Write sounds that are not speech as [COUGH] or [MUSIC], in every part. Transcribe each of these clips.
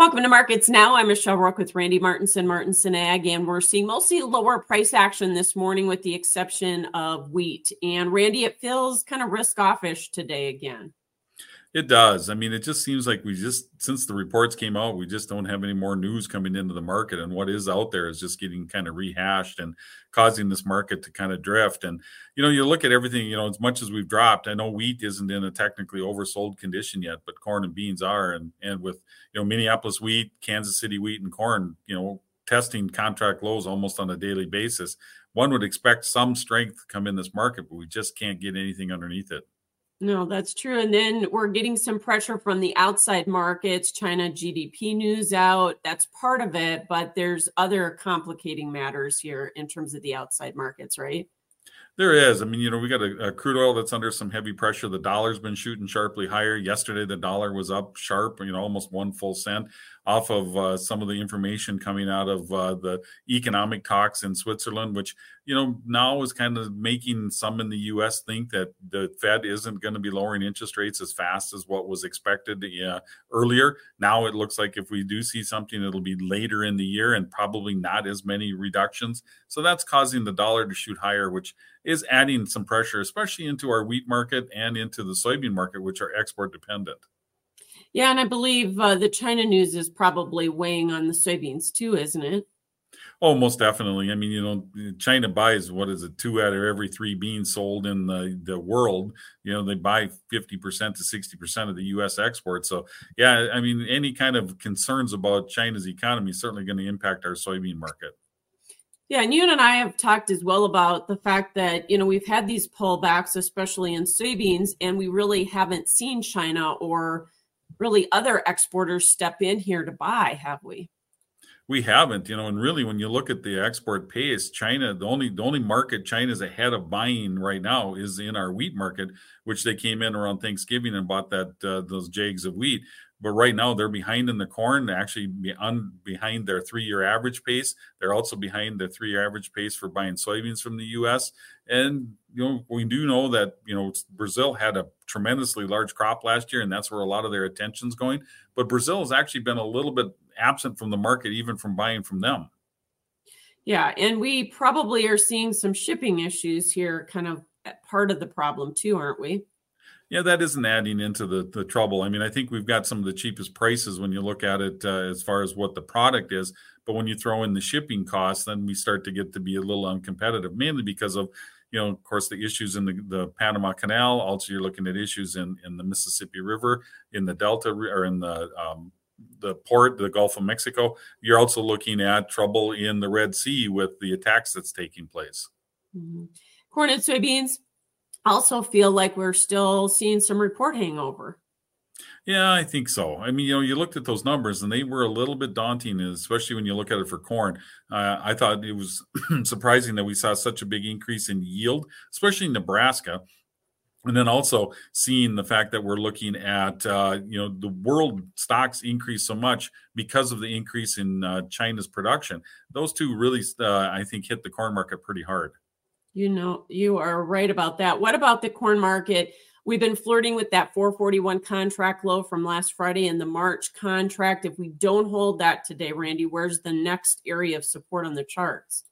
Welcome to Markets Now. I'm Michelle Rook with Randy Martinson, Martinson Ag, and we're seeing mostly lower price action this morning with the exception of wheat. And Randy, it feels kind of risk offish today again. It does. I mean, it just seems like we just, since the reports came out, we just don't have any more news coming into the market. And what is out there is just getting kind of rehashed and causing this market to kind of drift. And, you know, you look at everything, you know, as much as we've dropped, I know wheat isn't in a technically oversold condition yet, but corn and beans are. And, and with, you know, Minneapolis wheat, Kansas City wheat, and corn, you know, testing contract lows almost on a daily basis, one would expect some strength to come in this market, but we just can't get anything underneath it. No, that's true. And then we're getting some pressure from the outside markets, China GDP news out. That's part of it, but there's other complicating matters here in terms of the outside markets, right? There is. I mean, you know, we got a, a, crude oil that's under some heavy pressure. The dollar's been shooting sharply higher. Yesterday, the dollar was up sharp, you know, almost one full cent off of uh, some of the information coming out of uh, the economic talks in Switzerland, which, you know, now is kind of making some in the U.S. think that the Fed isn't going to be lowering interest rates as fast as what was expected uh, earlier. Now it looks like if we do see something, it'll be later in the year and probably not as many reductions. So that's causing the dollar to shoot higher, which is adding some pressure, especially into our wheat market and into the soybean market, which are export dependent. Yeah, and I believe uh, the China news is probably weighing on the soybeans too, isn't it? Oh, most definitely. I mean, you know, China buys what is it, two out of every three beans sold in the, the world. You know, they buy 50% to 60% of the US export. So, yeah, I mean, any kind of concerns about China's economy is certainly going to impact our soybean market. Yeah, and you and I have talked as well about the fact that, you know, we've had these pullbacks, especially in soybeans, and we really haven't seen China or really other exporters step in here to buy, have we? We haven't, you know, and really when you look at the export pace, China, the only the only market China's ahead of buying right now is in our wheat market, which they came in around Thanksgiving and bought that uh, those jags of wheat but right now they're behind in the corn. They're actually behind their three-year average pace. They're also behind the three-year average pace for buying soybeans from the U.S. And you know we do know that you know Brazil had a tremendously large crop last year, and that's where a lot of their attention's going. But Brazil has actually been a little bit absent from the market, even from buying from them. Yeah, and we probably are seeing some shipping issues here, kind of eh, part of the problem too, aren't we? Yeah, that isn't adding into the the trouble. I mean, I think we've got some of the cheapest prices when you look at it uh, as far as what the product is. But when you throw in the shipping costs, then we start to get to be a little uncompetitive, mainly because of you know, of course, the issues in the, the Panama Canal. Also, you're looking at issues in in the Mississippi River, in the Delta, or in the um, the port, the Gulf of Mexico. You're also looking at trouble in the Red Sea with the attacks that's taking place. Mm-hmm. Corn and soybeans also feel like we're still seeing some report hangover. Yeah, I think so. I mean, you know, you looked at those numbers and they were a little bit daunting, especially when you look at it for corn. Uh, I thought it was [CLEARS THROAT] surprising that we saw such a big increase in yield, especially in Nebraska. And then also seeing the fact that we're looking at, uh, you know, the world stocks increase so much because of the increase in uh, China's production. Those two really, uh, I think, hit the corn market pretty hard. You know, you are right about that. What about the corn market? We've been flirting with that 441 contract low from last Friday in the March contract. If we don't hold that today, Randy, where's the next area of support on the charts?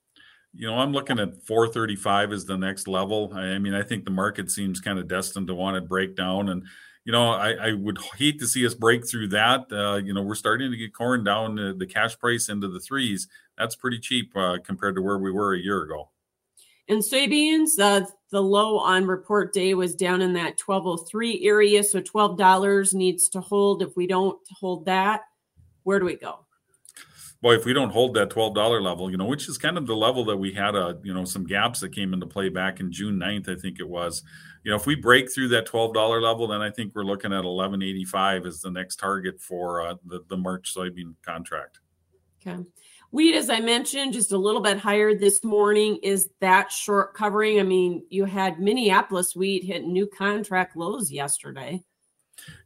You know, I'm looking at 435 as the next level. I mean, I think the market seems kind of destined to want to break down. And, you know, I, I would hate to see us break through that. Uh, you know, we're starting to get corn down uh, the cash price into the threes. That's pretty cheap uh, compared to where we were a year ago. In soybeans, uh, the low on report day was down in that 1203 area. So $12 needs to hold. If we don't hold that, where do we go? Boy, if we don't hold that $12 level, you know, which is kind of the level that we had, a, uh, you know, some gaps that came into play back in June 9th, I think it was. You know, if we break through that $12 level, then I think we're looking at 1185 as the next target for uh, the, the March soybean contract. Okay. Wheat, as I mentioned, just a little bit higher this morning. Is that short covering? I mean, you had Minneapolis wheat hit new contract lows yesterday.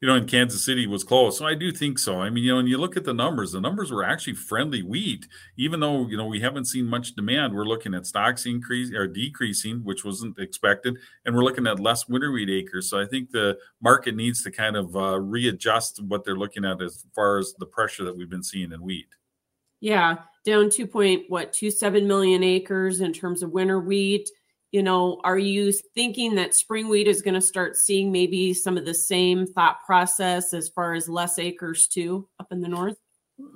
you know, in Kansas City was close. So I do think so. I mean, you know, when you look at the numbers, the numbers were actually friendly wheat, even though, you know, we haven't seen much demand. We're looking at stocks increase or decreasing, which wasn't expected. And we're looking at less winter wheat acres. So I think the market needs to kind of uh, readjust what they're looking at as far as the pressure that we've been seeing in wheat. Yeah, down two point what two seven million acres in terms of winter wheat you know, are you thinking that spring wheat is going to start seeing maybe some of the same thought process as far as less acres too up in the north?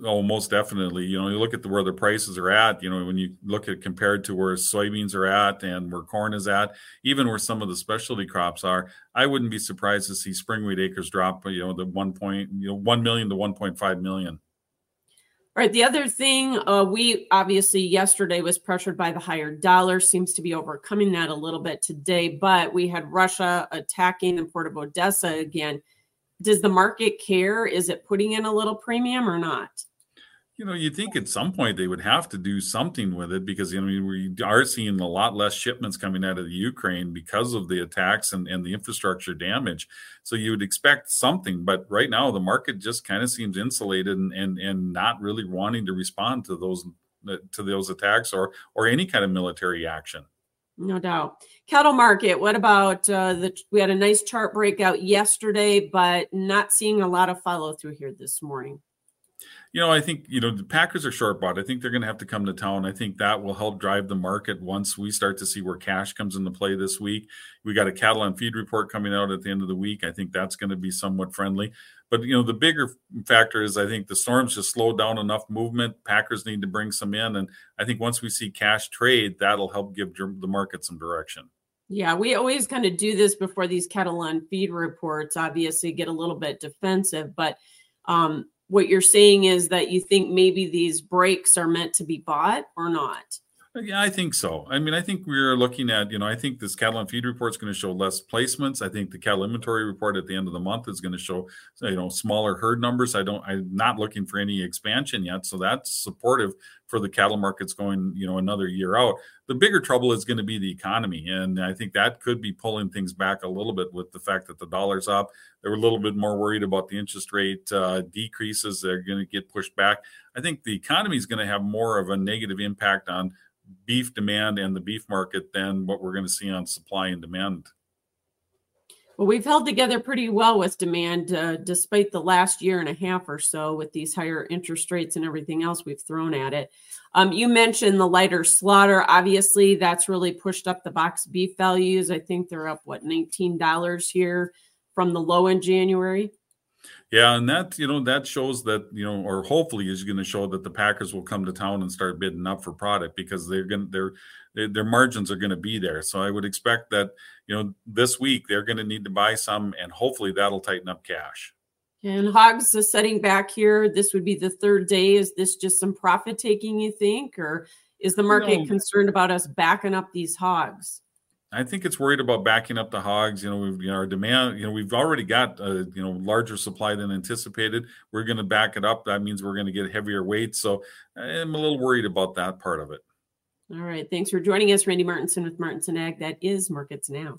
Oh, most definitely. You know, you look at the, where the prices are at. You know, when you look at compared to where soybeans are at and where corn is at, even where some of the specialty crops are, I wouldn't be surprised to see spring wheat acres drop. You know, the one point, you know, one million to one point five million. All right. The other thing, uh, we obviously yesterday was pressured by the higher dollar, seems to be overcoming that a little bit today, but we had Russia attacking the port of Odessa again. Does the market care? Is it putting in a little premium or not? You know, you think at some point they would have to do something with it because you know we are seeing a lot less shipments coming out of the Ukraine because of the attacks and, and the infrastructure damage. So you would expect something, but right now the market just kind of seems insulated and, and and not really wanting to respond to those to those attacks or or any kind of military action. No doubt. Cattle market. What about uh, the? We had a nice chart breakout yesterday, but not seeing a lot of follow through here this morning you know, I think you know the Packers are short bought. I think they're going to have to come to town. I think that will help drive the market once we start to see where cash comes into play this week. We got a cattle on feed report coming out at the end of the week. I think that's going to be somewhat friendly. But you know, the bigger factor is I think the storms just slowed down enough movement. Packers need to bring some in, and I think once we see cash trade, that'll help give the market some direction. Yeah, we always kind of do this before these cattle on feed reports. Obviously, get a little bit defensive, but um, what you're saying is that you think maybe these breaks are meant to be bought or not. Yeah, I think so. I mean, I think we're looking at, you know, I think this cattle and feed report is going to show less placements. I think the cattle inventory report at the end of the month is going to show, you know, smaller herd numbers. I don't, I'm not looking for any expansion yet. So that's supportive for the cattle markets going, you know, another year out. The bigger trouble is going to be the economy. And I think that could be pulling things back a little bit with the fact that the dollar's up. They were a little bit more worried about the interest rate uh, decreases. They're going to get pushed back. I think the economy is going to have more of a negative impact on beef demand and the beef market than what we're going to see on supply and demand. Well, we've held together pretty well with demand, uh, despite the last year and a half or so with these higher interest rates and everything else we've thrown at it. Um, you mentioned the lighter slaughter. Obviously, that's really pushed up the box beef values. I think they're up, what, $19 here from the low in January? Yeah, and that you know that shows that you know, or hopefully is going to show that the Packers will come to town and start bidding up for product because they're going to their their margins are going to be there. So I would expect that you know this week they're going to need to buy some, and hopefully that'll tighten up cash. And Hogs is setting back here. This would be the third day. Is this just some profit taking? You think, or is the market no. concerned about us backing up these hogs? I think it's worried about backing up the hogs. You know, we've you know, our demand. You know, we've already got a you know larger supply than anticipated. We're going to back it up. That means we're going to get heavier weight. So I'm a little worried about that part of it. All right. Thanks for joining us, Randy Martinson with Martinson Ag. That is Markets Now.